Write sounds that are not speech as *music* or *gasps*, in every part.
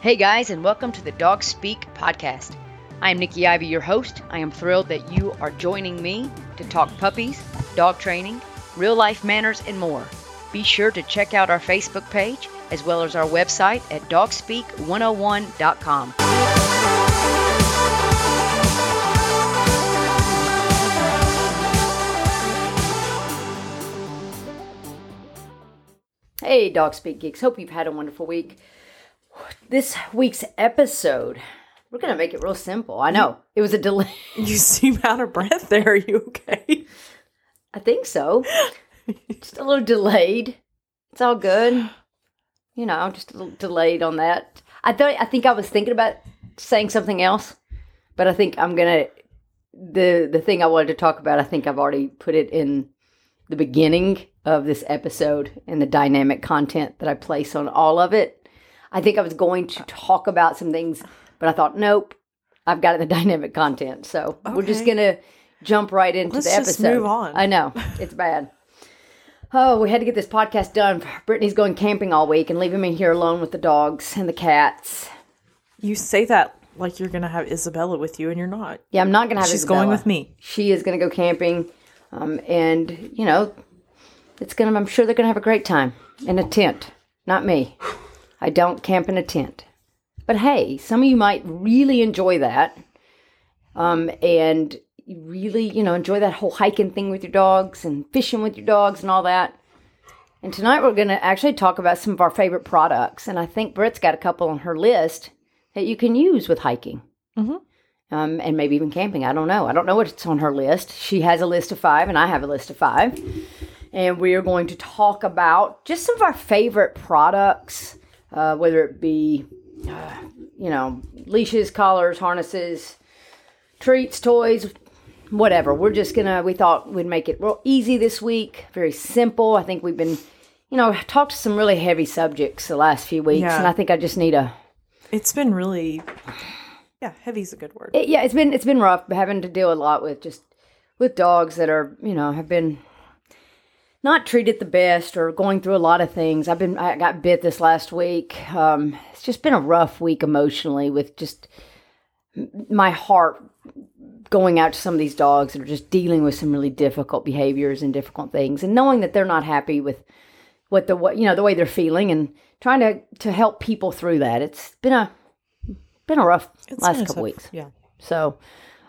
Hey guys, and welcome to the Dog Speak podcast. I am Nikki Ivy, your host. I am thrilled that you are joining me to talk puppies, dog training, real life manners, and more. Be sure to check out our Facebook page as well as our website at dogspeak101.com. Hey, Dog Speak Geeks. Hope you've had a wonderful week. This week's episode, we're going to make it real simple. I know. It was a delay. *laughs* You seem out of breath there. Are you okay? I think so. just a little delayed. It's all good. You know, just a little delayed on that. I thought I think I was thinking about saying something else, but I think I'm gonna the the thing I wanted to talk about. I think I've already put it in the beginning of this episode and the dynamic content that I place on all of it. I think I was going to talk about some things, but I thought nope, I've got the *laughs* dynamic content, so we're just gonna jump right into Let's the just episode. move on. I know *laughs* it's bad. Oh, we had to get this podcast done. Britteny's going camping all week and leaving me here alone with the dogs and the cats. You say that like you're gonna have Isabella with you, and you're not. Yeah, I'm not gonna have. Isabella. She's going with me. She is gonna go camping, um, and you know, it's gonna. I'm sure they're gonna have a great time in a tent. Not me. I don't camp in a tent. But hey, some of you might really enjoy that, um, and really, you know, enjoy that whole hiking thing with your dogs and fishing with your dogs and all that. And tonight we're going to actually talk about some of our favorite products, and I think Britt's got a couple on her list that you can use with hiking Mhm. um, and maybe even camping. I don't know. I don't know what's on her list. She has a list of five, and I have a list of five. And we are going to talk about just some of our favorite products, uh, whether it be, uh, you know, leashes, collars, harnesses, treats, toys, whatever. We're just gonna. We thought we'd make it real easy this week, very simple. I think we've been, you know, talked to some really heavy subjects the last few weeks, Yeah. and I think I just need a It's been really, yeah, heavy's a good word. it, yeah, it's been it's been rough having to deal a lot with just with dogs that are you know have been not treated the best or going through a lot of things. I've been I got bit this last week. Um, it's just been a rough week emotionally with just my heart going out to some of these dogs that are just dealing with some really difficult behaviors and difficult things, and knowing that they're not happy with what the what you know the way they're feeling and trying to to help people through that. It's been a been a rough It's last couple tough- weeks. Yeah. So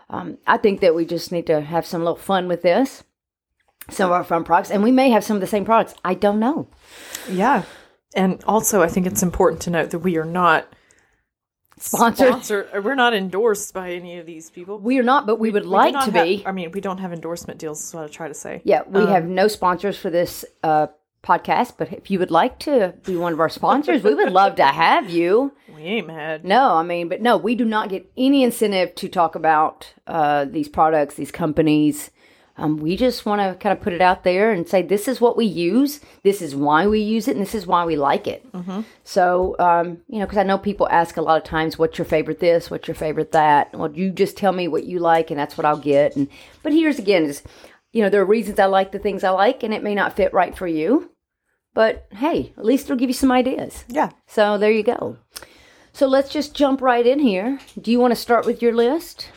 um, I think that we just need to have some little fun with this. Some of our fun products, and we may have some of the same products. I don't know. Yeah. And also, I think it's important to note that we are not Sponsored. sponsored. or We're not endorsed by any of these people. We are not, but we would We like to have- be. I mean, we don't have endorsement deals. Is what I try to say. Yeah, we Um, have no sponsors for this uh, podcast, but if you would like to be one of our sponsors, we would love to *laughs* have you. We ain't mad. No, I mean, but no, we do not get any incentive to talk about uh, these products, these companies. Um, we just want to kind of put it out there and say this is what we use, this is why we use it, and this is why we like it. So, um, you know, because I know people ask a lot of times, "What's your favorite this? What's your favorite that?" Well, you just tell me what you like, and that's what I'll get. And but here's again is, you know, there are reasons I like the things I like, and it may not fit right for you, but hey, at least it'll give you some ideas. Yeah. So there you go. So let's just jump right in here. Do you want to start with your list?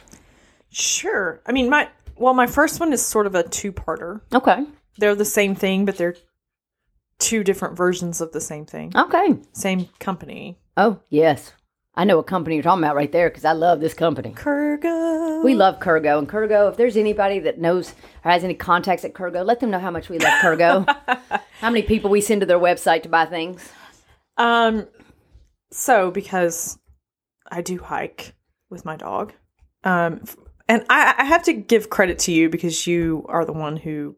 Sure. I mean, my well, my first one is sort of a two-parter. Okay. They're the same thing, but they're two different versions of the same thing. Okay. Same company. Oh, yes. I know what company you're talking about right there because I love this company. Kurgo. We love Kurgo. And Kurgo, if there's anybody that knows or has any contacts at Kurgo, let them know how much we love Kurgo. *laughs* how many people we send to their website to buy things. Um, so because I do hike with my dog, um, and I, I have to give credit to you because you are the one who,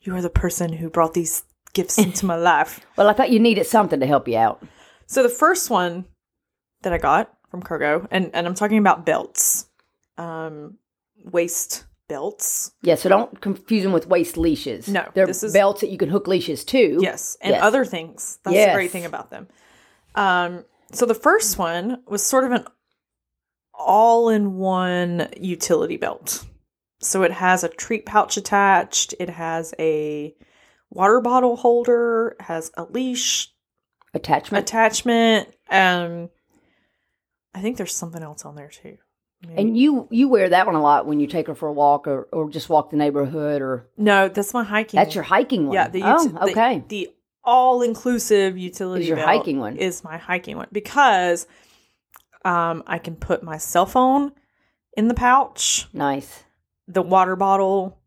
you are the person who brought these gifts into my life. *laughs* Well, I thought you needed something to help you out. So the first one that I got from Kurgo, and and I'm talking about belts, um, waist belts. Yeah, so don't confuse them with waist leashes. No, They're this is- belts that you can hook leashes to. Yes, and Yes. other things. That's Yes. the great thing about them. Um, so the first one was sort of an all-in-one utility belt. So it has a treat pouch attached. It has a water bottle holder. Has a leash Attachment. attachment. Um, I think there's something else on there too. Maybe- and you you wear that one a lot when you take her for a walk or, or just walk the neighborhood or no, that's my hiking. that's your hiking one. Yeah, the, oh, uti- the- okay. the, all-inclusive utility Is your belt hiking one. is my hiking one because um, I can put my cell phone in the pouch. nice. The water bottle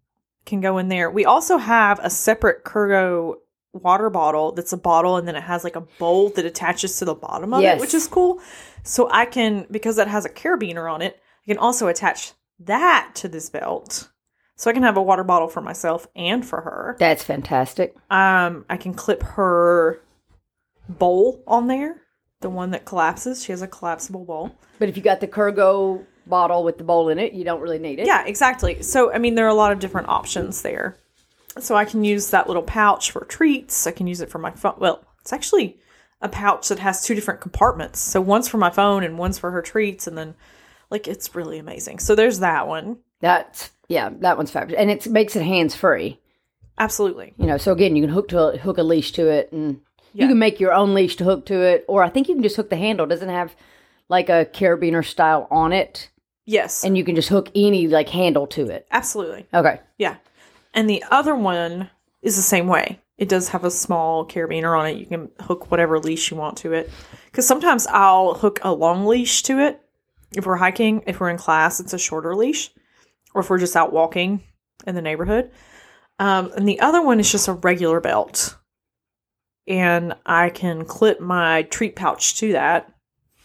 can go in there. We also have a separate Kurgo water bottle that's a bottle and then it has like a bowl that attaches to the bottom of Yes. it, which is cool. So I can because that has a carabiner on it, I can also attach that to this belt. So I can have a water bottle for myself and for her. That's fantastic. Um, I can clip her bowl on there, the one that collapses. She has a collapsible bowl. But if you got the Kurgo bottle with the bowl in it, you don't really need it. Yeah, exactly. So I mean, there are a lot of different options there. So I can use that little pouch for treats. I can use it for my phone. Well, it's actually a pouch that has two different compartments. So one's for my phone and one's for her treats, and then like it's really amazing. So there's that one. That's yeah, that one's fabulous, and it makes it hands free. Absolutely. You know, so again, you can hook to hook a leash to it, and Yeah. you can make your own leash to hook to it, or I think you can just hook the handle. It doesn't have like a carabiner style on it, Yes. and you can just hook any like handle to it. absolutely. Okay, Yeah. And the other one is the same way. It does have a small carabiner on it. You can hook whatever leash you want to it. Because sometimes I'll hook a long leash to it. If we're hiking, if we're in class, it's a shorter leash. Or if we're just out walking in the neighborhood. Um, and the other one is just a regular belt. And I can clip my treat pouch to that,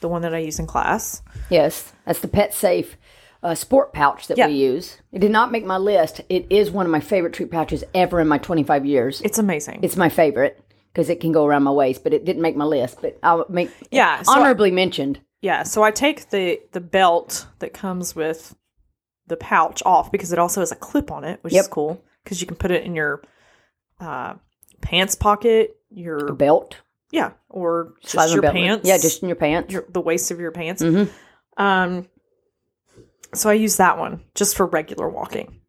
the one that I use in class. yes, that's the Pet Safe uh, sport pouch that Yeah. we use. It did not make my list. It is one of my favorite treat pouches ever in my 25 years. It's amazing. It's my favorite because it can go around my waist, but it didn't make my list. But I'll make Yeah, so I- honorably mentioned. Yeah, so I take the the belt that comes with the pouch off because it also has a clip on it, which Yep. is cool because you can put it in your uh, pants pocket, your Belt, yeah, or just slide your belt. pants, Yeah, just in your pants. your, the waist of your pants. Mhm. Um, so I use that one just for regular walking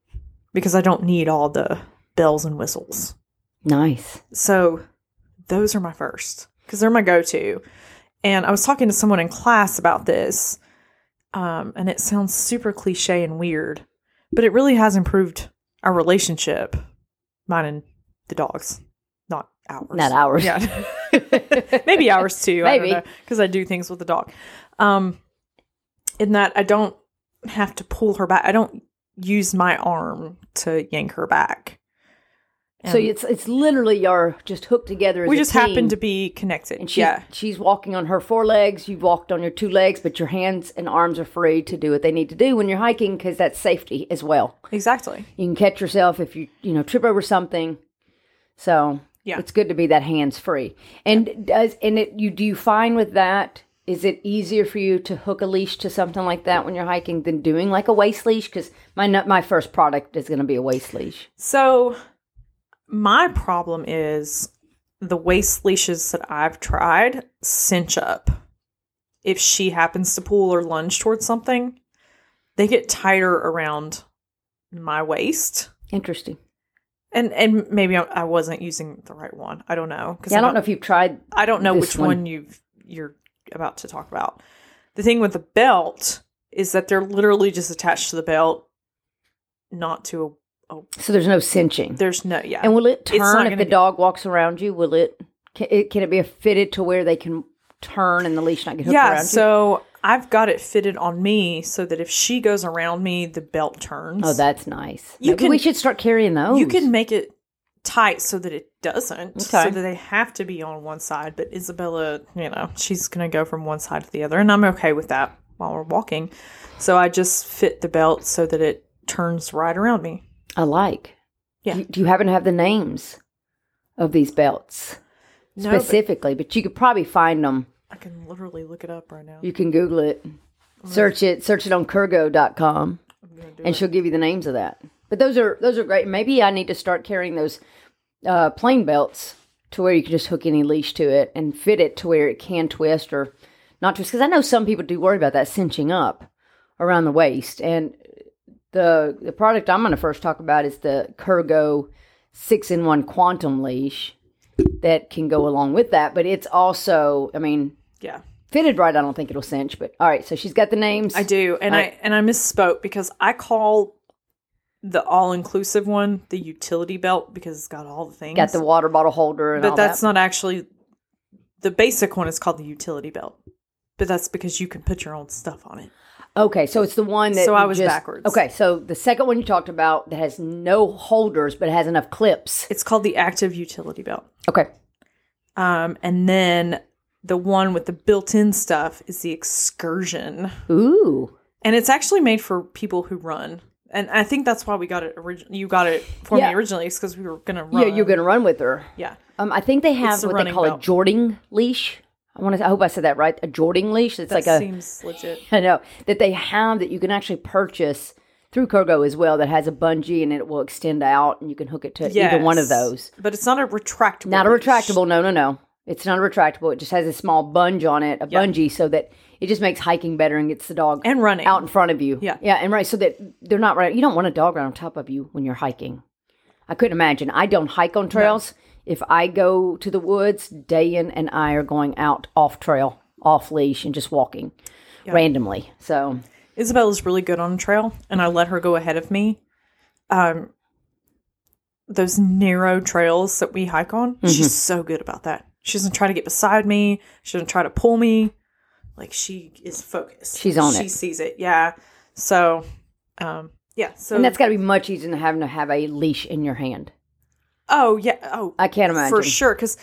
because I don't need all the bells and whistles. nice. So those are my first because they're my go-to. And I was talking to someone in class about this, um, and it sounds super cliche and weird, but it really has improved our relationship, mine and the dogs, not ours. Not ours. Yeah, *laughs* *laughs* maybe ours too. Maybe. I don't know because I do things with the dog. Um, in that I don't have to pull her back. I don't use my arm to yank her back. So it's it's literally you're just hooked together. As we just team, happen to be connected. And she's, yeah, she's walking on her four legs. You've walked on your two legs, but your hands and arms are free to do what they need to do when you're hiking because that's safety as well. exactly. You can catch yourself if you you know trip over something. So Yeah. it's good to be that hands free. And does and it you do you find with that is it easier for you to hook a leash to something like that when you're hiking than doing like a waist leash? Because my my first product is going to be a waist leash. So, my problem is the waist leashes that I've tried cinch up. If she happens to pull or lunge towards something, they get tighter around my waist. Interesting. And and maybe I, wasn't using the right one. I don't know because Yeah, I don't know if you've tried. I don't know which one. one you've you're about to talk about. The thing with the belt is that they're literally just attached to the belt, not to a. a So there's no cinching. there's no yeah. And will it turn if the be- dog walks around you? Will it can, it can it be fitted to where they can turn and the leash not get hooked yeah, around you? so I've got it fitted on me so that if she goes around me, the belt turns. Oh, that's nice. You Maybe can- we should start carrying those. you can make it tight so that it doesn't, okay. so that they have to be on one side. But Isabella, you know, she's gonna go from one side to the other, and I'm okay with that while we're walking. So I just fit the belt so that it turns right around me. I like. Yeah. Do you, happen to have the names of these belts No, but specifically? but you could probably find them. I can literally look it up right now. You can Google it, search it, search it on Kurgo.com, I'm gonna do and it. she'll give you the names of that. But those are those are great. Maybe I need to start carrying those uh, plain belts to where you can just hook any leash to it and fit it to where it can twist or not twist. Because I know some people do worry about that cinching up around the waist. And the the product I'm going to first talk about is the Kurgo six in one quantum leash that can go along with that. But it's also, I mean, yeah. fitted right. I don't think it'll cinch. But all right, so she's got the names. I do, and Right. I and I misspoke because I call the all inclusive one the utility belt because it's got all the things. got the water bottle holder and but that's that. not actually the basic one is called the utility belt. But that's because you can put your own stuff on it. Okay, so it's the one that. So I was just- backwards. Okay, so the second one you talked about that has no holders but has enough clips. It's called the active utility belt. Okay, Um, and then the one with the built-in stuff is the excursion, ooh, and it's actually made for people who run. And I think that's why we got it originally. You got it for Yeah. me originally, because we were gonna run. yeah, you're gonna run with her. Yeah. Um, I think they have the what they call a belt. Jording leash. I want to. I hope I said that right. A Jording leash. It's That like a. seems legit. *laughs* I know that they have that you can actually purchase through Kurgo as well. That has a bungee and it will extend out, and you can hook it to either one of those. But it's not a retractable. Not a retractable. No, no, no. It's not a retractable. It just has a small bunge on it, a Yeah. bungee, so that it just makes hiking better and gets the dog And running. out in front of you. Yeah. yeah, and right, so that they're not right. You don't want a dog right on top of you when you're hiking. I couldn't imagine. I don't hike on trails. If I go to the woods, Dayan and I are going out off trail, off leash, and just walking randomly. So Isabella's really good on a trail, and I let her go ahead of me. Um, those narrow trails that we hike on, Mm-hmm. she's so good about that. She doesn't try to get beside me. She doesn't try to pull me. Like she is focused. She's on she it. She sees it. Yeah. So, um, yeah. So and that's got to be much easier than having to have a leash in your hand. oh yeah. Oh, I can't imagine. for sure. Because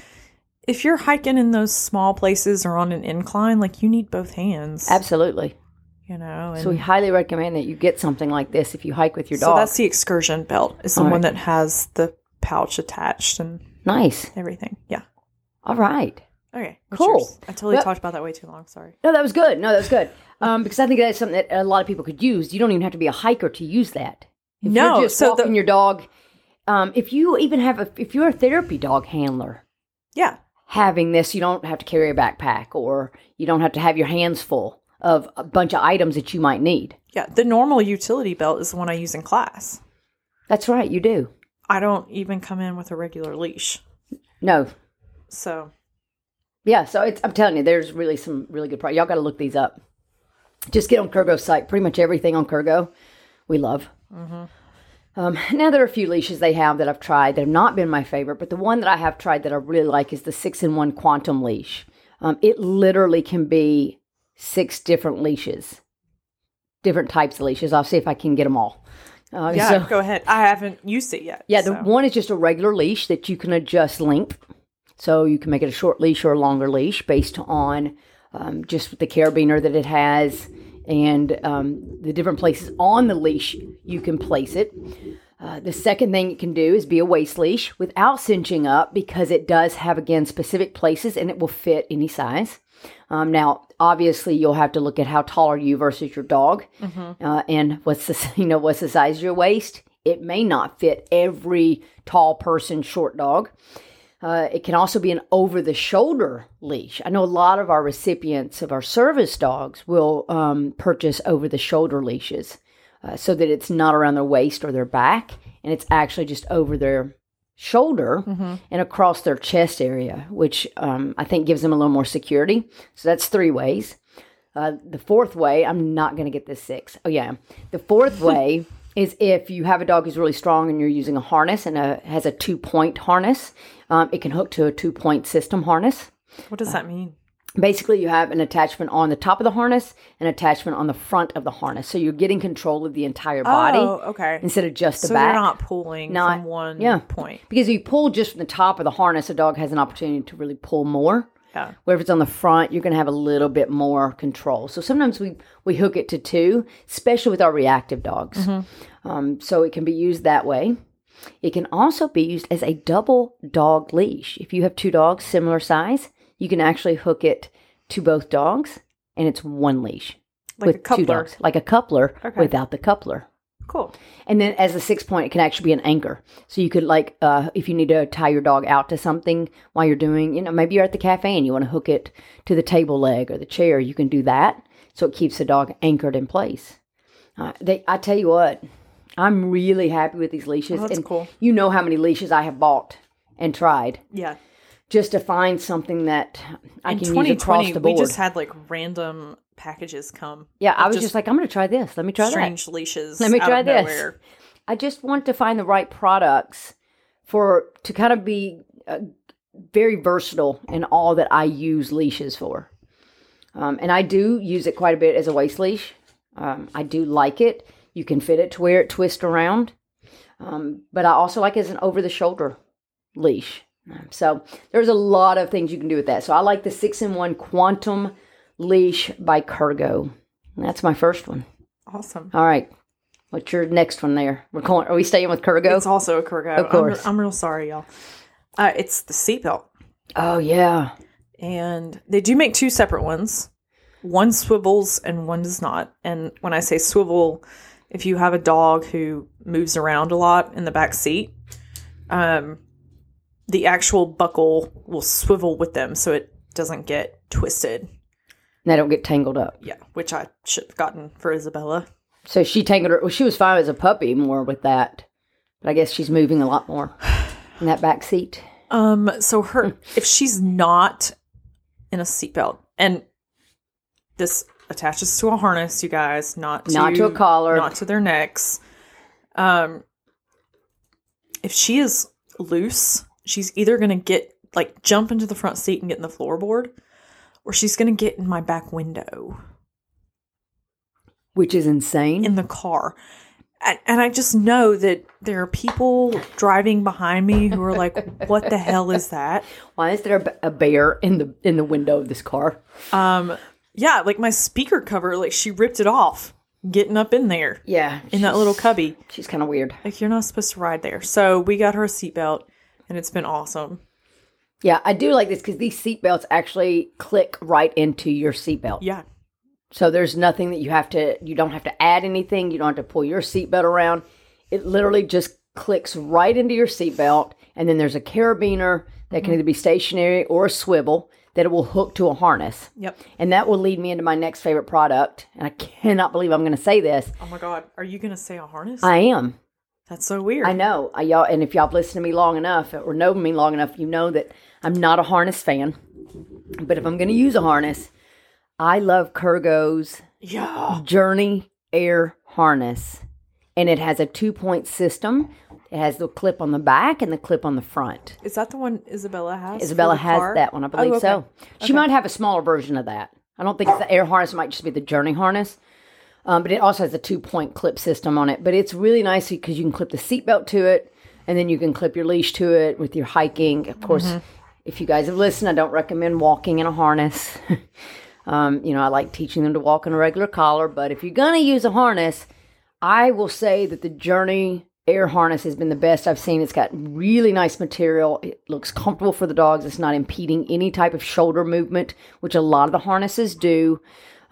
if you're hiking in those small places or on an incline, like you need both hands. Absolutely. You know. And So we highly recommend that you get something like this if you hike with your dog. So that's the excursion belt. It's the All one right. that has the pouch attached and nice. everything. Yeah. All right. Okay. Cool. yours? I totally Well- talked about that way too long. Sorry. No, that was good. No, that was good. *laughs* Um, because I think that's something that a lot of people could use. You don't even have to be a hiker to use that. If No, you're just so walking the- your dog, um, if you even have a, if you're a therapy dog handler, Yeah. having this, you don't have to carry a backpack or you don't have to have your hands full of a bunch of items that you might need. Yeah. The normal utility belt is the one I use in class. That's right, you do. I don't even come in with a regular leash. No, So yeah. So it's, I'm telling you, there's really some really good products. Y'all got to look these up. Just get on Kurgo's site. Pretty much everything on Kurgo, we love. Um, now there are a few leashes they have that I've tried that have not been my favorite, but the one that I have tried that I really like is the six in one quantum leash. Um, it literally can be six different leashes, different types of leashes. I'll see if I can get them all. Uh, yeah, so- go ahead. I haven't used it yet. yeah, the one is just a regular leash that you can adjust length. So you can make it a short leash or a longer leash based on um, just the carabiner that it has and um, the different places on the leash you can place it. Uh, the second thing it can do is be a waist leash without cinching up because it does have, again, specific places and it will fit any size. Um, now, obviously, you'll have to look at how tall are you versus your dog, uh, and what's the *laughs* you know what's the size of your waist. It may not fit every tall person, short dog. Uh, it can also be an over the shoulder leash. I know a lot of our recipients of our service dogs will um, purchase over the shoulder leashes uh, so that it's not around their waist or their back and it's actually just over their shoulder and across their chest area, which um, I think gives them a little more security. So that's three ways. Uh, the fourth way, I'm not going to get this six. Oh, yeah. The fourth *laughs* way is if you have a dog who's really strong and you're using a harness and a, has a two point harness, um, it can hook to a two point system harness. What does that mean? Basically, you have an attachment on the top of the harness, an attachment on the front of the harness. So you're getting control of the entire body Oh, okay. instead of just the So back. you're not pulling Not- from one yeah. point. because if you pull just from the top of the harness, a dog has an opportunity to really pull more. Yeah. Where if it's on the front, you're going to have a little bit more control. So sometimes we we hook it to two, especially with our reactive dogs. Um, so it can be used that way. It can also be used as a double dog leash. If you have two dogs similar size, you can actually hook it to both dogs, and it's one leash Like with two dogs, like a coupler Okay. without the coupler. Cool. And then as a six point, it can actually be an anchor. So you could like, uh, if you need to tie your dog out to something while you're doing, you know, maybe you're at the cafe and you want to hook it to the table leg or the chair, you can do that. So it keeps the dog anchored in place. Uh, they, I tell you what, I'm really happy with these leashes. Oh, that's and cool. You know how many leashes I have bought and tried Yeah. just to find something that I In can use across 2020, the we just had like random packages come. yeah, I was just, like, I'm going to try this. Let me try that. strange leashes. Let me try this. nowhere. I just want to find the right products for to kind of be uh, very versatile in all that I use leashes for. Um, and I do use it quite a bit as a waist leash. Um, I do like it. You can fit it to where it twists around. Um, but I also like it as an over the shoulder leash. So there's a lot of things you can do with that. So I like the six in one quantum leash by Kurgo. That's my first one. Awesome. All right. What's your next one there? We're calling, are we staying with Kurgo? It's also a Kurgo. Of course. I'm, I'm real sorry, y'all. Uh, it's the seatbelt. oh, yeah. and they do make two separate ones. One swivels and one does not. And when I say swivel, if you have a dog who moves around a lot in the back seat, um, the actual buckle will swivel with them so it doesn't get twisted. They don't get tangled up. Yeah, which I should have gotten for Isabella. So she tangled her. Well, she was fine as a puppy more with that. But I guess she's moving a lot more in that back seat. Um, so her *laughs* if she's not in a seatbelt, and this attaches to a harness, you guys, not to, Not to a collar. not to their necks. Um, if she is loose, she's either gonna get like jump into the front seat and get in the floorboard, or she's gonna get in my back window Which is insane. in the car. And, and I just know that there are people driving behind me who are like, *laughs* "What the hell is that?" Why is there a bear in the in the window of this car? Um, yeah, like my speaker cover, like she ripped it off, getting up in there Yeah. in that little cubby. She's kind of weird. Like you're not supposed to ride there. So we got her a seatbelt, and it's been awesome. Yeah, I do like this because these seatbelts actually click right into your seatbelt. Yeah, So there's nothing that you have to, you don't have to add anything. You don't have to pull your seatbelt around. It literally just clicks right into your seatbelt. And then there's a carabiner that can mm-hmm. either be stationary or a swivel that it will hook to a harness. yep. And that will lead me into my next favorite product. And I cannot believe I'm going to say this. Oh my god, are you gonna say a harness? I am. That's so weird. I know. I, y'all, and if y'all have listened to me long enough or know me long enough, you know that I'm not a harness fan. But if I'm going to use a harness, I love Kurgo's Yeah. Journey Air harness. And it has a two point system. It has the clip on the back and the clip on the front. Is that the one Isabella has? Isabella has car? that one, I believe Oh, okay. so. She might have a smaller version of that. I don't think the air harness, might just be the Journey harness. Um, but it also has a two point clip system on it. But it's really nice because you can clip the seatbelt to it and then you can clip your leash to it with your hiking. Of course, Mm-hmm. if you guys have listened, I don't recommend walking in a harness. *laughs* um, you know, I like teaching them to walk in a regular collar. But if you're going to use a harness, I will say that the Journey air harness has been the best I've seen. It's got really nice material. It looks comfortable for the dogs. It's not impeding any type of shoulder movement, which a lot of the harnesses do.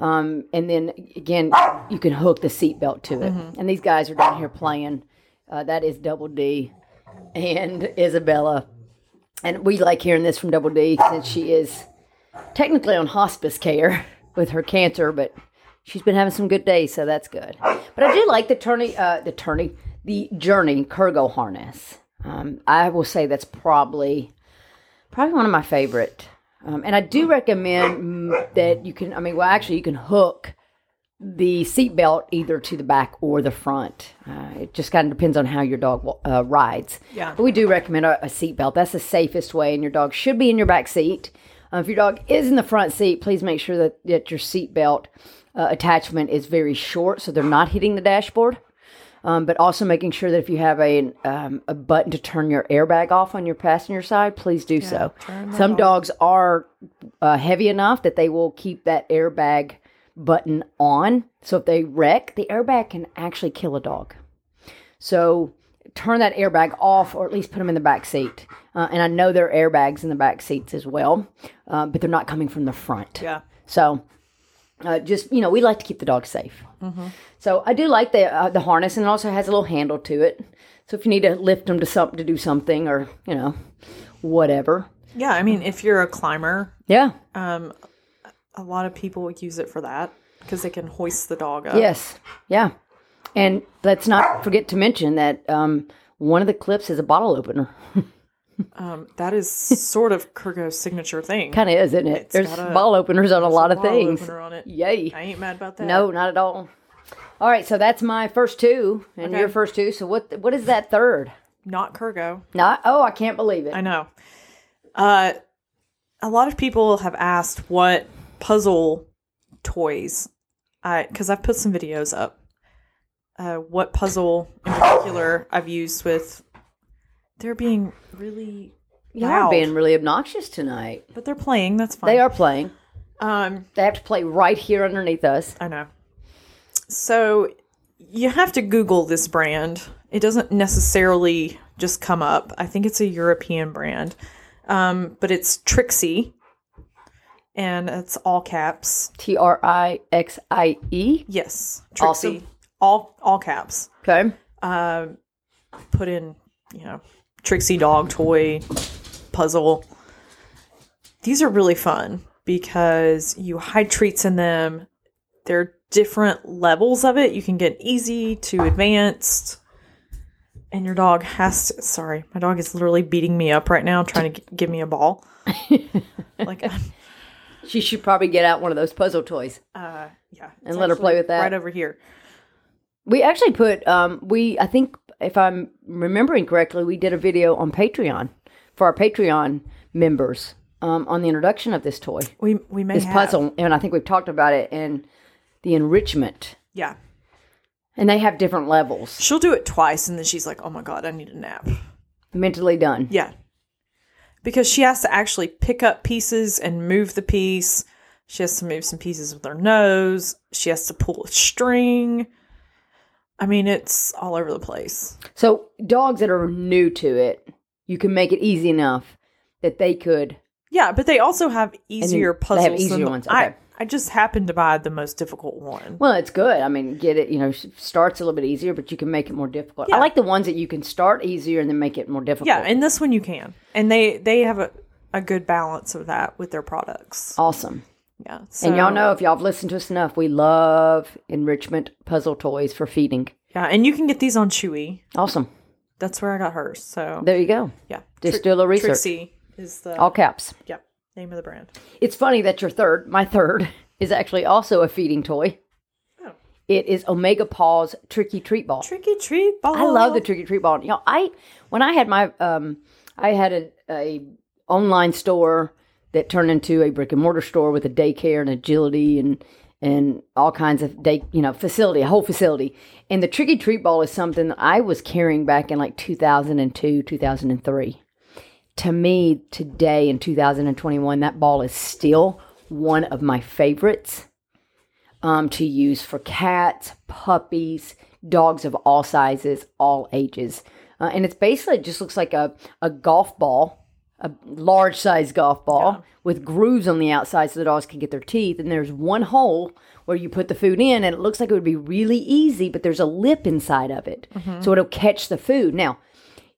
Um, and then again, you can hook the seatbelt to it. And these guys are down here playing. Uh, that is Double D and Isabella. And we like hearing this from Double D since she is technically on hospice care *laughs* with her cancer, but she's been having some good days, so that's good. But I do like the tourney, uh, the tourney, the Journey Kurgo harness. Um, I will say that's probably probably one of my favorite. Um, and I do recommend mm, that you can. I mean, well, actually, you can hook the seatbelt either to the back or the front. Uh, it just kind of depends on how your dog uh, rides. Yeah. But we do recommend a, a seatbelt. That's the safest way, and your dog should be in your back seat. Uh, if your dog is in the front seat, please make sure that, that your seatbelt uh, attachment is very short so they're not hitting the dashboard. Um, but also making sure that if you have a um, a button to turn your airbag off on your passenger side, please do so. Some off. dogs are uh, heavy enough that they will keep that airbag button on. So if they wreck, the airbag can actually kill a dog. So turn that airbag off, or at least put them in the back seat. Uh, and I know there are airbags in the back seats as well, uh, but they're not coming from the front. Yeah. So uh, just you know, we like to keep the dog safe. So I do like the uh, the harness, and it also has a little handle to it. So if you need to lift them to something to do something, or you know, whatever. Yeah, I mean, if you're a climber, Yeah. um, a lot of people use it for that because they can hoist the dog up. Yes. Yeah. And let's not forget to mention that um, one of the clips is a bottle opener. *laughs* Um, that is sort of Kurgo's signature thing. kind of is, isn't it? It's There's a- bottle openers on a lot of things. opener on it. Yay. I ain't mad about that. No, not at all. All right, so that's my first two, and Okay. your first two. So what? What is that third? not Kurgo. Not. Oh, I can't believe it. I know. Uh, a lot of people have asked what puzzle toys, I because I've put some videos up. Uh, what puzzle in particular I've used with? They're being really Y'all loud, are being really obnoxious tonight. but they're playing. That's fine. They are playing. Um, They have to play right here underneath us. I know. So you have to Google this brand. It doesn't necessarily just come up. I think it's a European brand, um, but it's Trixie, and it's all caps. T R I X I E. Yes, Trixie, Awesome. all all caps. Okay. Um, put in, you know, Trixie dog toy puzzle. These are really fun because you hide treats in them. There are different levels of it. You can get easy to advanced. And your dog has to. Sorry, my dog is literally beating me up right now, trying to g- give me a ball. *laughs* like, She should probably get out one of those puzzle toys. uh, yeah, And let her play with that. right over here. We actually put um we I think if I'm remembering correctly, we did a video on Patreon for our Patreon members um on the introduction of this toy. We we may This have. puzzle and I think we've talked about it in the enrichment. Yeah, And they have different levels. she'll do it twice, and then she's like, "Oh my god, I need a nap." Mentally done. Yeah. Because she has to actually pick up pieces and move the piece. She has to move some pieces with her nose. She has to pull a string. I mean, it's all over the place. So dogs that are new to it, you can make it easy enough that they could Yeah, but they also have easier they puzzles. have easier ones, I, okay. I just happened to buy the most difficult one. Well, it's good. I mean, get it, you know, starts a little bit easier, but you can make it more difficult. I like the ones that you can start easier and then make it more difficult. Yeah, and this one you can. And they they have a, a good balance of that with their products. awesome. Yeah. and y'all know if y'all have listened to us enough, we love enrichment puzzle toys for feeding. Yeah, and you can get these on Chewy. Awesome. That's where I got hers. So There you go. yeah. Just do a little research. Trixie is the All caps. yeah, name of the brand. It's funny that your third, my third, *laughs* is actually also a feeding toy. Oh. It is Omega Paws Tricky Treat Ball. Tricky treat ball. I love the tricky treat ball. You know, I when I had my um, I had a, a online store that turned into a brick and mortar store with a daycare and agility and and all kinds of day you know facility, a whole facility. And the tricky treat ball is something that I was carrying back in like 2002, 2003. To me, today in 2021, that ball is still one of my favorites um, to use for cats, puppies, dogs of all sizes, all ages. Uh, and it's basically it just looks like a, a golf ball, a large size golf ball with grooves on the outside so the dogs can get their teeth. And there's one hole where you put the food in, and it looks like it would be really easy, but there's a lip inside of it. So it'll catch the food. Now,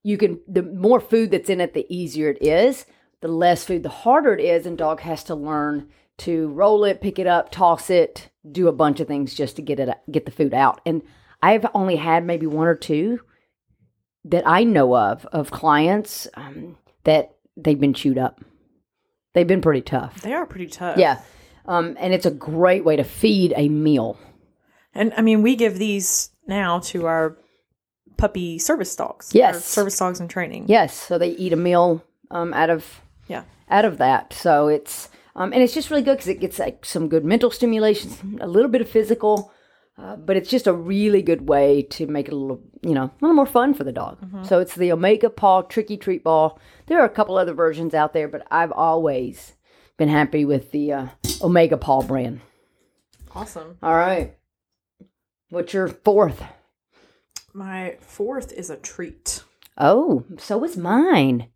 you can, the more food that's in it, the easier it is. The less food, the harder it is, and dog has to learn to roll it, pick it up, toss it, do a bunch of things just to get it get the food out. And I've only had maybe one or two that I know of of clients um, that they've been chewed up. They've been pretty tough. They are pretty tough. Yeah. Um, and it's a great way to feed a meal. And I mean, we give these now to our puppy service dogs. Yes. Service dogs in training. Yes, so they eat a meal um, out of Yeah. out of that. So it's um, and it's just really good because it gets like some good mental stimulation, a little bit of physical, uh, but it's just a really good way to make it a little you know a little more fun for the dog. So it's the Omega Paw Tricky Treat Ball. There are a couple other versions out there, but I've always been happy with the uh, Omega Paw brand. Awesome. All right, what's your fourth? My fourth is a treat. Oh, so was mine.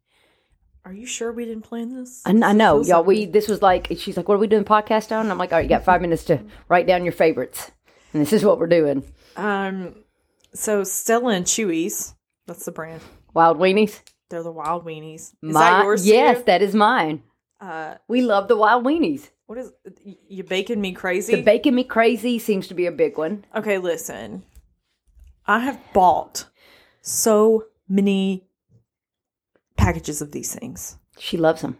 Are you sure we didn't plan this? I, I know, y'all. like We this was like she's like, "What are we doing podcast on?" And I'm like, "All right, you got five minutes to write down your favorites." And this is what we're doing: Um, so Stella and Chewy's. That's the brand. wild weenies. They're the wild weenies. Is My- that yours? Yes, too? that is mine. Uh, We love the wild weenies. what is you baking me crazy? The bacon me crazy seems to be a big one. okay, listen. I have bought so many packages of these things. She loves them.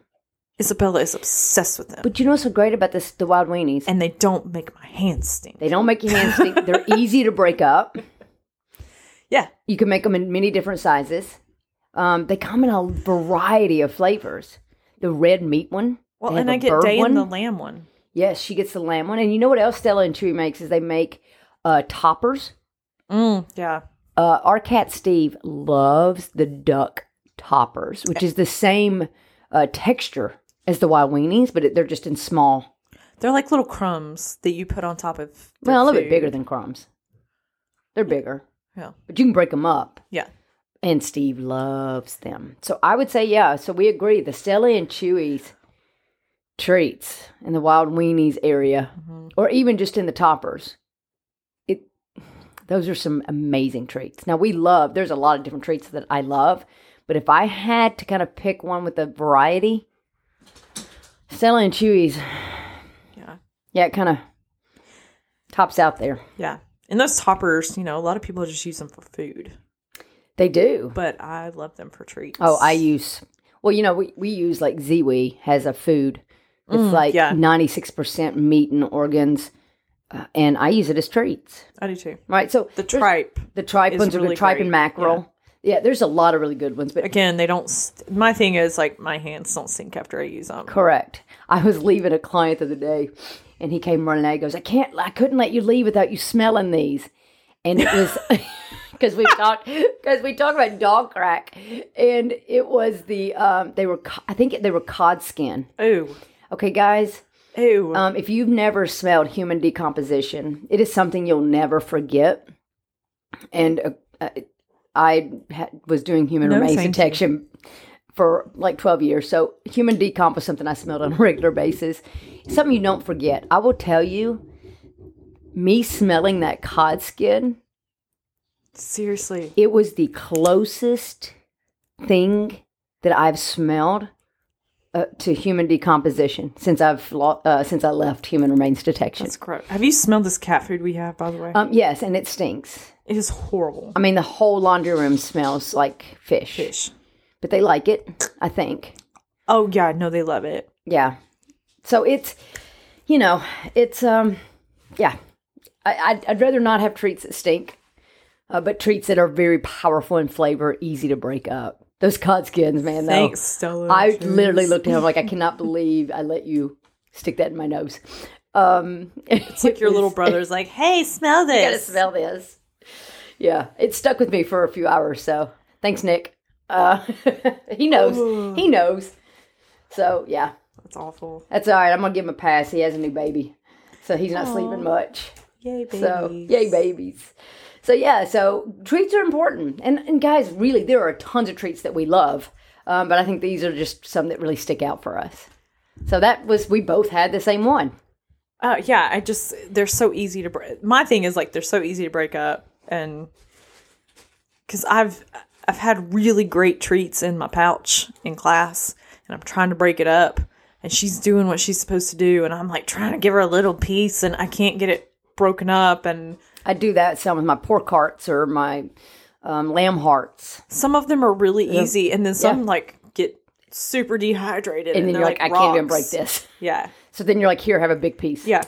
Isabella is obsessed with them, But you know what's so great about this? The wild weenies. and they don't make my hands stink. They don't make your hands stink. They're *laughs* easy to break up. yeah, You can make them in many different sizes. Um, they come in a variety of flavors. The red meat one. well, and I get Day one. and the Lamb one. Yes, she gets the lamb one. And you know what else Stella and Chewy makes is they make uh, toppers. Mm, yeah, Uh, our cat Steve loves the duck toppers, which is the same uh, texture as the wild weenies, but it, they're just in small. they're like little crumbs that you put on top of. Well, a little bit bigger than crumbs. They're bigger, Yeah, but you can break them up. yeah. And Steve loves them. So I would say, yeah. So we agree. The Stella and Chewy's treats in the wild weenies area, Mm-hmm. or even just in the toppers, it those are some amazing treats. Now we love. There's a lot of different treats that I love, but if I had to kind of pick one with a variety, Stella and Chewy's, Yeah. yeah, it kind of tops out there. Yeah. And those toppers, you know, a lot of people just use them for food, They do. but I love them for treats. Oh, I use well, you know, we, we use like Ziwi has a food. It's like yeah. ninety six percent meat and organs, uh, and I use it as treats. I do too. Right, so The tripe. the tripe ones are really good. Tripe great, and mackerel. Yeah. There's a lot of really good ones, but Again, they don't. St- my thing is like my hands don't sink after I use them. correct. I was leaving a client the other day, and he came running out. He goes, "I can't, I couldn't let you leave without you smelling these," and it was. *laughs* *laughs* Because we talked, because we talked about dog crack, and it was the um, they were, I think they were cod skin. Ooh, Okay, guys, ooh. Um, if you've never smelled human decomposition, it is something you'll never forget. And uh, uh, I ha- was doing human No, remains detection for like 12 years. So, human decomp was something I smelled on a regular basis. Something you don't forget. I will tell you, me smelling that cod skin, Seriously, it was the closest thing that I've smelled uh, to human decomposition since I've lo- uh, since I left human remains detection. that's gross. Have you smelled this cat food we have? By the way, Um, yes, and it stinks. It is horrible. I mean, the whole laundry room smells like fish, Fish. but they like it. I think. Oh yeah, no, they love it. Yeah. So it's, you know, it's um, yeah. I I'd, I'd rather not have treats that stink, uh, but treats that are very powerful in flavor, easy to break up. Those cod skins, man. though. Thanks, Stella. I Cheers. literally looked at him like I cannot believe I let you stick that in my nose. Um, It's like your little *laughs* brother's like, "Hey, smell You gotta smell this. Yeah, it stuck with me for a few hours. So thanks, Nick. Uh, *laughs* he knows. He knows. So yeah, That's awful. that's all right. I'm gonna give him a pass. He has a new baby, so he's not sleeping much. Yay, baby. So yay, babies. So yeah, so treats are important, and and guys, really, there are tons of treats that we love, um, but I think these are just some that really stick out for us. So that was we both had the same one. Uh, yeah, I just they're so easy to break. My thing is like they're so easy to break up, and because I've I've had really great treats in my pouch in class, and I'm trying to break it up, and she's doing what she's supposed to do, and I'm like trying to give her a little piece, and I can't get it broken up, and I do that some with my pork hearts or my um, lamb hearts, some of them are really easy, and then some like get super dehydrated, and then they're you're like, I can't even break this. Yeah, So then you're like, here, have a big piece. yeah.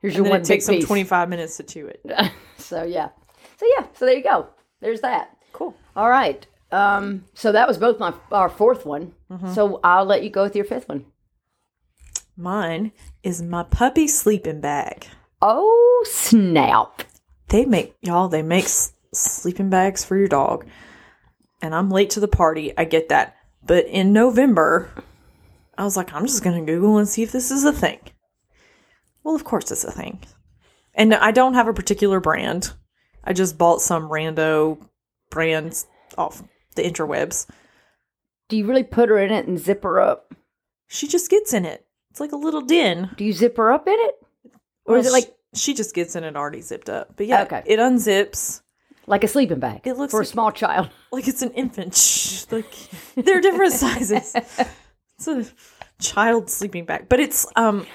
here's And your then one it takes big them piece. 25 minutes to chew it. *laughs* so yeah, so yeah, so there you go. There's that. Cool. All right. Um, so that was both my our fourth one. Mm-hmm. So I'll let you go with your fifth one. Mine is my puppy sleeping bag. Oh snap! They make y'all. They make sleeping bags for your dog, and I'm late to the party. I get that, but in November, I was like, I'm just gonna Google and see if this is a thing. Well, of course it's a thing, and I don't have a particular brand. I just bought some rando brands off the interwebs. Do you really put her in it and zip her up? She just gets in it. It's like a little den. Do you zip her up in it, or is it like she, she just gets in it already zipped up? But yeah, Okay. it unzips. like a sleeping bag? It looks for a small child. *laughs* like it's an infant. Shh, like they're different *laughs* sizes. It's a child sleeping bag, but it's um,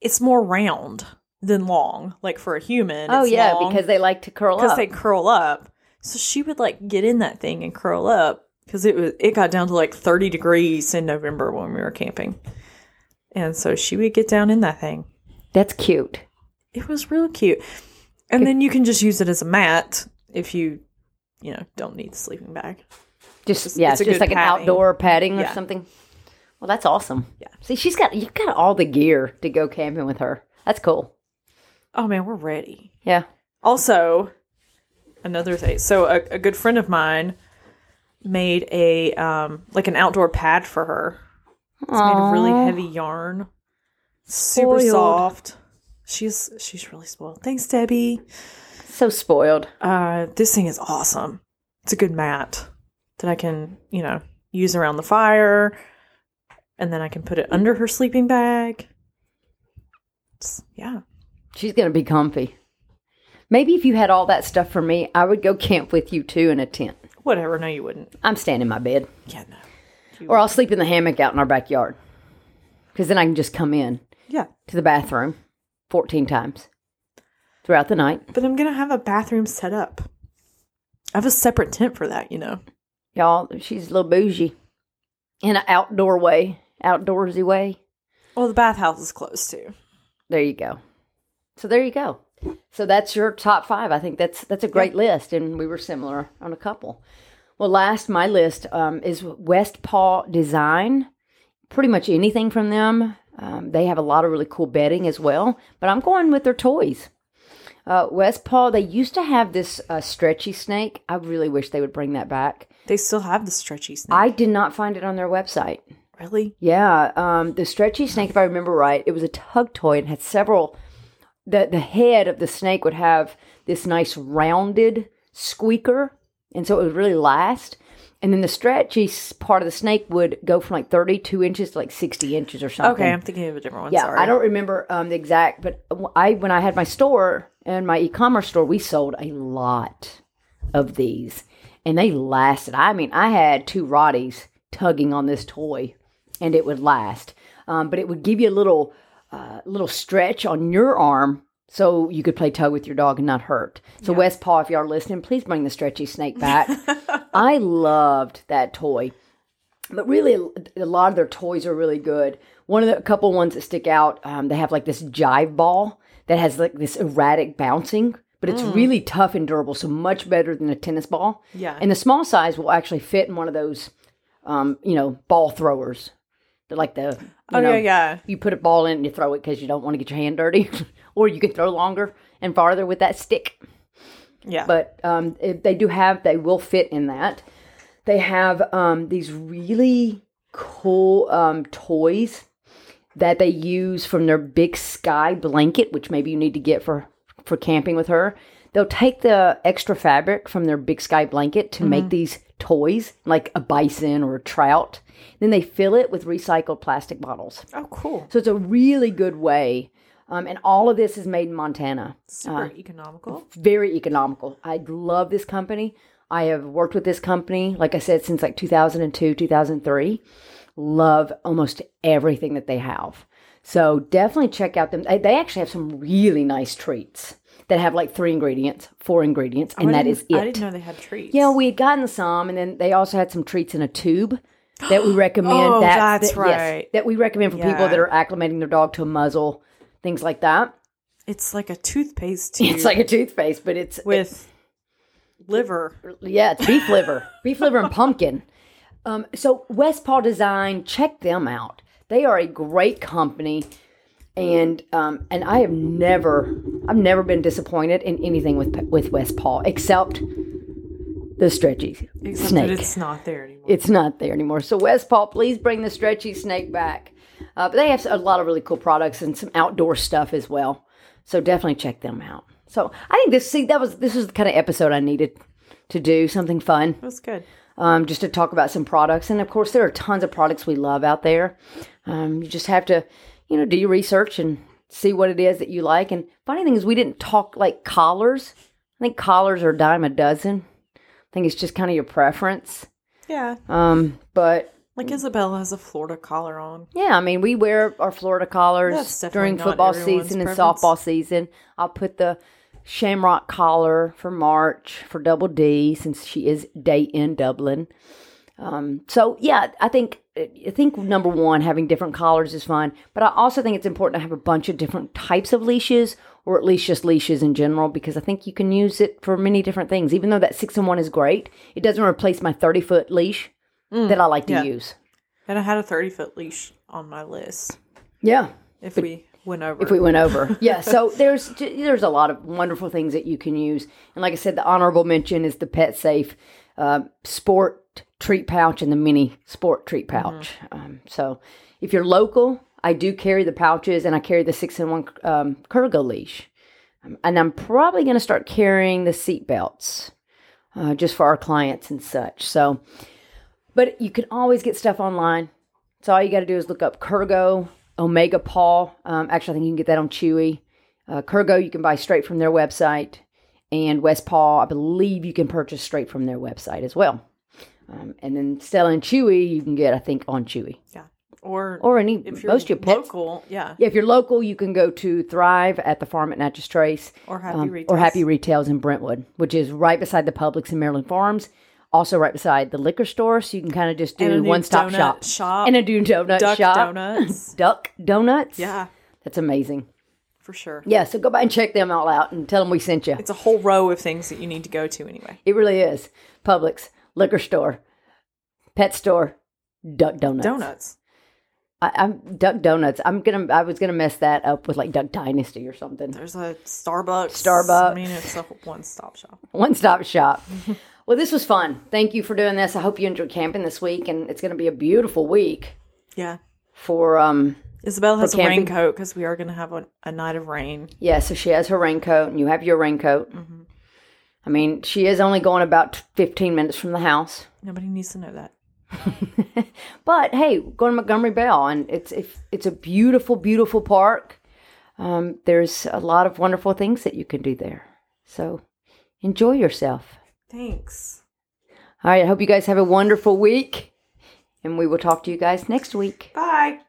it's more round than long. Like for a human. Oh it's yeah, long because they like to curl up. because they curl up. So she would like get in that thing and curl up because it was it got down to like thirty degrees in November when we were camping, and so she would get down in that thing. That's cute. It was real cute, and then you can just use it as a mat if you, you know, don't need the sleeping bag. Just yeah, it's it's just like an outdoor padding or something. Well, that's awesome. Yeah. See, she's got you've got all the gear to go camping with her. That's cool. Oh man, we're ready. Yeah. Also, another thing. So a, a good friend of mine made a um like an outdoor pad for her. It's made of really heavy yarn. Super Spoiled. soft. She's she's really spoiled. Thanks, Debbie. So spoiled. Uh this thing is awesome. It's a good mat that I can, you know, use around the fire. And then I can put it under her sleeping bag. It's- yeah. She's gonna be comfy. Maybe if you had all that stuff for me, I would go camp with you too in a tent. Whatever. No, you wouldn't. I'm staying in my bed, Yeah, no. or I'll sleep in the hammock out in our backyard. Because then I can just come in Yeah. to the bathroom 14 times throughout the night. But I'm gonna have a bathroom set up. I have a separate tent for that, you know. Y'all, she's a little bougie in an outdoor way, outdoorsy way. Well, the bathhouse is close too. There you go. So there you go. So that's your top five. I think that's that's a great list, and we were similar on a couple. Well, last my list um, is West Paw Design. Pretty much anything from them. Um, they have a lot of really cool bedding as well, but I'm going with their toys. Uh, West Paw. They used to have this uh, stretchy snake. I really wish they would bring that back. They still have the stretchy snake. I did not find it on their website. really? Yeah, um, the stretchy snake, if I remember right, it was a tug toy and had several. The the head of the snake would have this nice rounded squeaker, and so it would really last. And then the stretchy part of the snake would go from like thirty two inches to like sixty inches or something. Okay, I'm thinking of a different one. Yeah, Sorry. I don't remember um, the exact, but I when I had my store and my e-commerce store, we sold a lot of these, and they lasted. I mean, I had two Rotties tugging on this toy, and it would last. Um, but it would give you a little uh, little stretch on your arm. So you could play tug with your dog and not hurt. So West Paw, if you are listening, please bring the stretchy snake back. *laughs* I loved that toy but really a lot of their toys are really good one of the a couple ones that stick out um, they have like this jive ball that has like this erratic bouncing but it's really tough and durable so much better than a tennis ball Yeah. and the small size will actually fit in one of those um, you know ball throwers They're like the you Oh know, yeah, yeah. you put a ball in and you throw it because you don't want to get your hand dirty *laughs* or you can throw longer and farther with that stick Yeah. but um, if they do have they will fit in that they have um, these really cool um, toys that they use from their big sky blanket which maybe you need to get for for camping with her they'll take the extra fabric from their big sky blanket to make these toys, like a bison or a trout. Then they fill it with recycled plastic bottles. Oh, cool. So it's a really good way. Um, and all of this is made in Montana. Super economical. Very economical. I love this company. I have worked with this company, like I said, since like 2002, 2003. Love almost everything that they have. So definitely check out them. They actually have some really nice treats that have like three ingredients, four ingredients, and I that is it. I didn't know they had treats. Yeah, we had gotten some, and then they also had some treats in a tube that we recommend. *gasps* Oh, that, that's that- yes, right. that we recommend for people that are acclimating their dog to a muzzle, things like that. It's like a toothpaste tube *laughs* It's like a toothpaste, but it's with liver. yeah, it's beef *laughs* liver, beef liver and pumpkin. Um, so West Paw Design, check them out. They are a great company, and um, and I have never, I've never been disappointed in anything with with West Paw except the stretchy Except snake. it's not there anymore. it's not there anymore. So West Paw, please bring the stretchy snake back. Uh, but they have a lot of really cool products and some outdoor stuff as well. So definitely check them out. So I think this see that was this was the kind of episode I needed to do something fun, That's good. um, just to talk about some products. And of course, there are tons of products we love out there. Um, you just have to, you know, do your research and see what it is that you like. And funny thing is, we didn't talk like collars. I think collars are a dime a dozen. I think it's just kind of your preference. Yeah. Um, but Like Isabella has a Florida collar on. Yeah, I mean, we wear our Florida collars during football season and preference. softball season. I'll put the shamrock collar for March for Double D since she is day in Dublin. Um, so yeah, I think I think number one, having different collars is fun, but I also think it's important to have a bunch of different types of leashes, or at least just leashes in general, because I think you can use it for many different things. Even though that six and one is great, it doesn't replace my thirty foot leash mm, that I like to yeah. use. And I had a 30 foot leash on my list Yeah, if we went over. if we went over. *laughs* yeah, so there's there's a lot of wonderful things that you can use, and like I said, the honorable mention is the Pet Safe uh, Sport Treat Pouch and the Mini Sport Treat Pouch. Um, so if you're local, I do carry the pouches, and I carry the six in one um, Kurgo leash, um, and I'm probably going to start carrying the seat belts uh, just for our clients and such. So, but you can always get stuff online. So all you got to do is look up Kurgo Omega Paw. Um, actually, I think you can get that on Chewy. Uh, Kurgo you can buy straight from their website, and West Paw I believe you can purchase straight from their website as well. Um, and then Stella and Chewy you can get I think on Chewy yeah. Or, or any most of your pets. local, yeah. Yeah, if you're local, you can go to Thrive at the farm at Natchez Trace Or Happy um, Retails. or Happy Retails in Brentwood, which is right beside the Publix in Maryland Farms. Also, right beside the liquor store, so you can kind of just do one stop shop. shop. and a do donut Duck shop. donuts. *laughs* Duck donuts. yeah, that's amazing. For sure. Yeah, so go by and check them all out and tell them we sent you. It's a whole row of things that you need to go to anyway. It really is. Publix, liquor store, pet store, Duck Donuts. Donuts. I, I'm Duck Donuts. I'm gonna. I was gonna mess that up with like Duck Dynasty or something. There's a Starbucks. Starbucks. I mean, it's a one stop shop. One stop shop. *laughs* well, this was fun. Thank you for doing this. I hope you enjoyed camping this week, and it's going to be a beautiful week Yeah. for um. Isabel has a camping. raincoat because we are going to have a, a night of rain. Yeah, so she has her raincoat, and you have your raincoat. I mean, she is only going about 15 minutes from the house. Nobody needs to know that. *laughs* But hey, go to Montgomery Bell, and it's it's, it's a beautiful, beautiful park. Um, there's a lot of wonderful things that you can do there. So enjoy yourself. Thanks. All right, I hope you guys have a wonderful week, and we will talk to you guys next week. Bye.